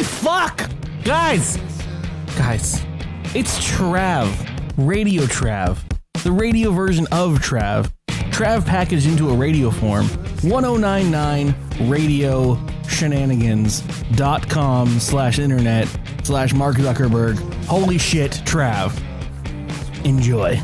Holy fuck! Guys! Guys. It's Trav. Radio Trav. The radio version of Trav. Trav packaged into a radio form. 1099 radio shenanigans.com slash internet slash Mark Zuckerberg. Holy shit, Trav. Enjoy.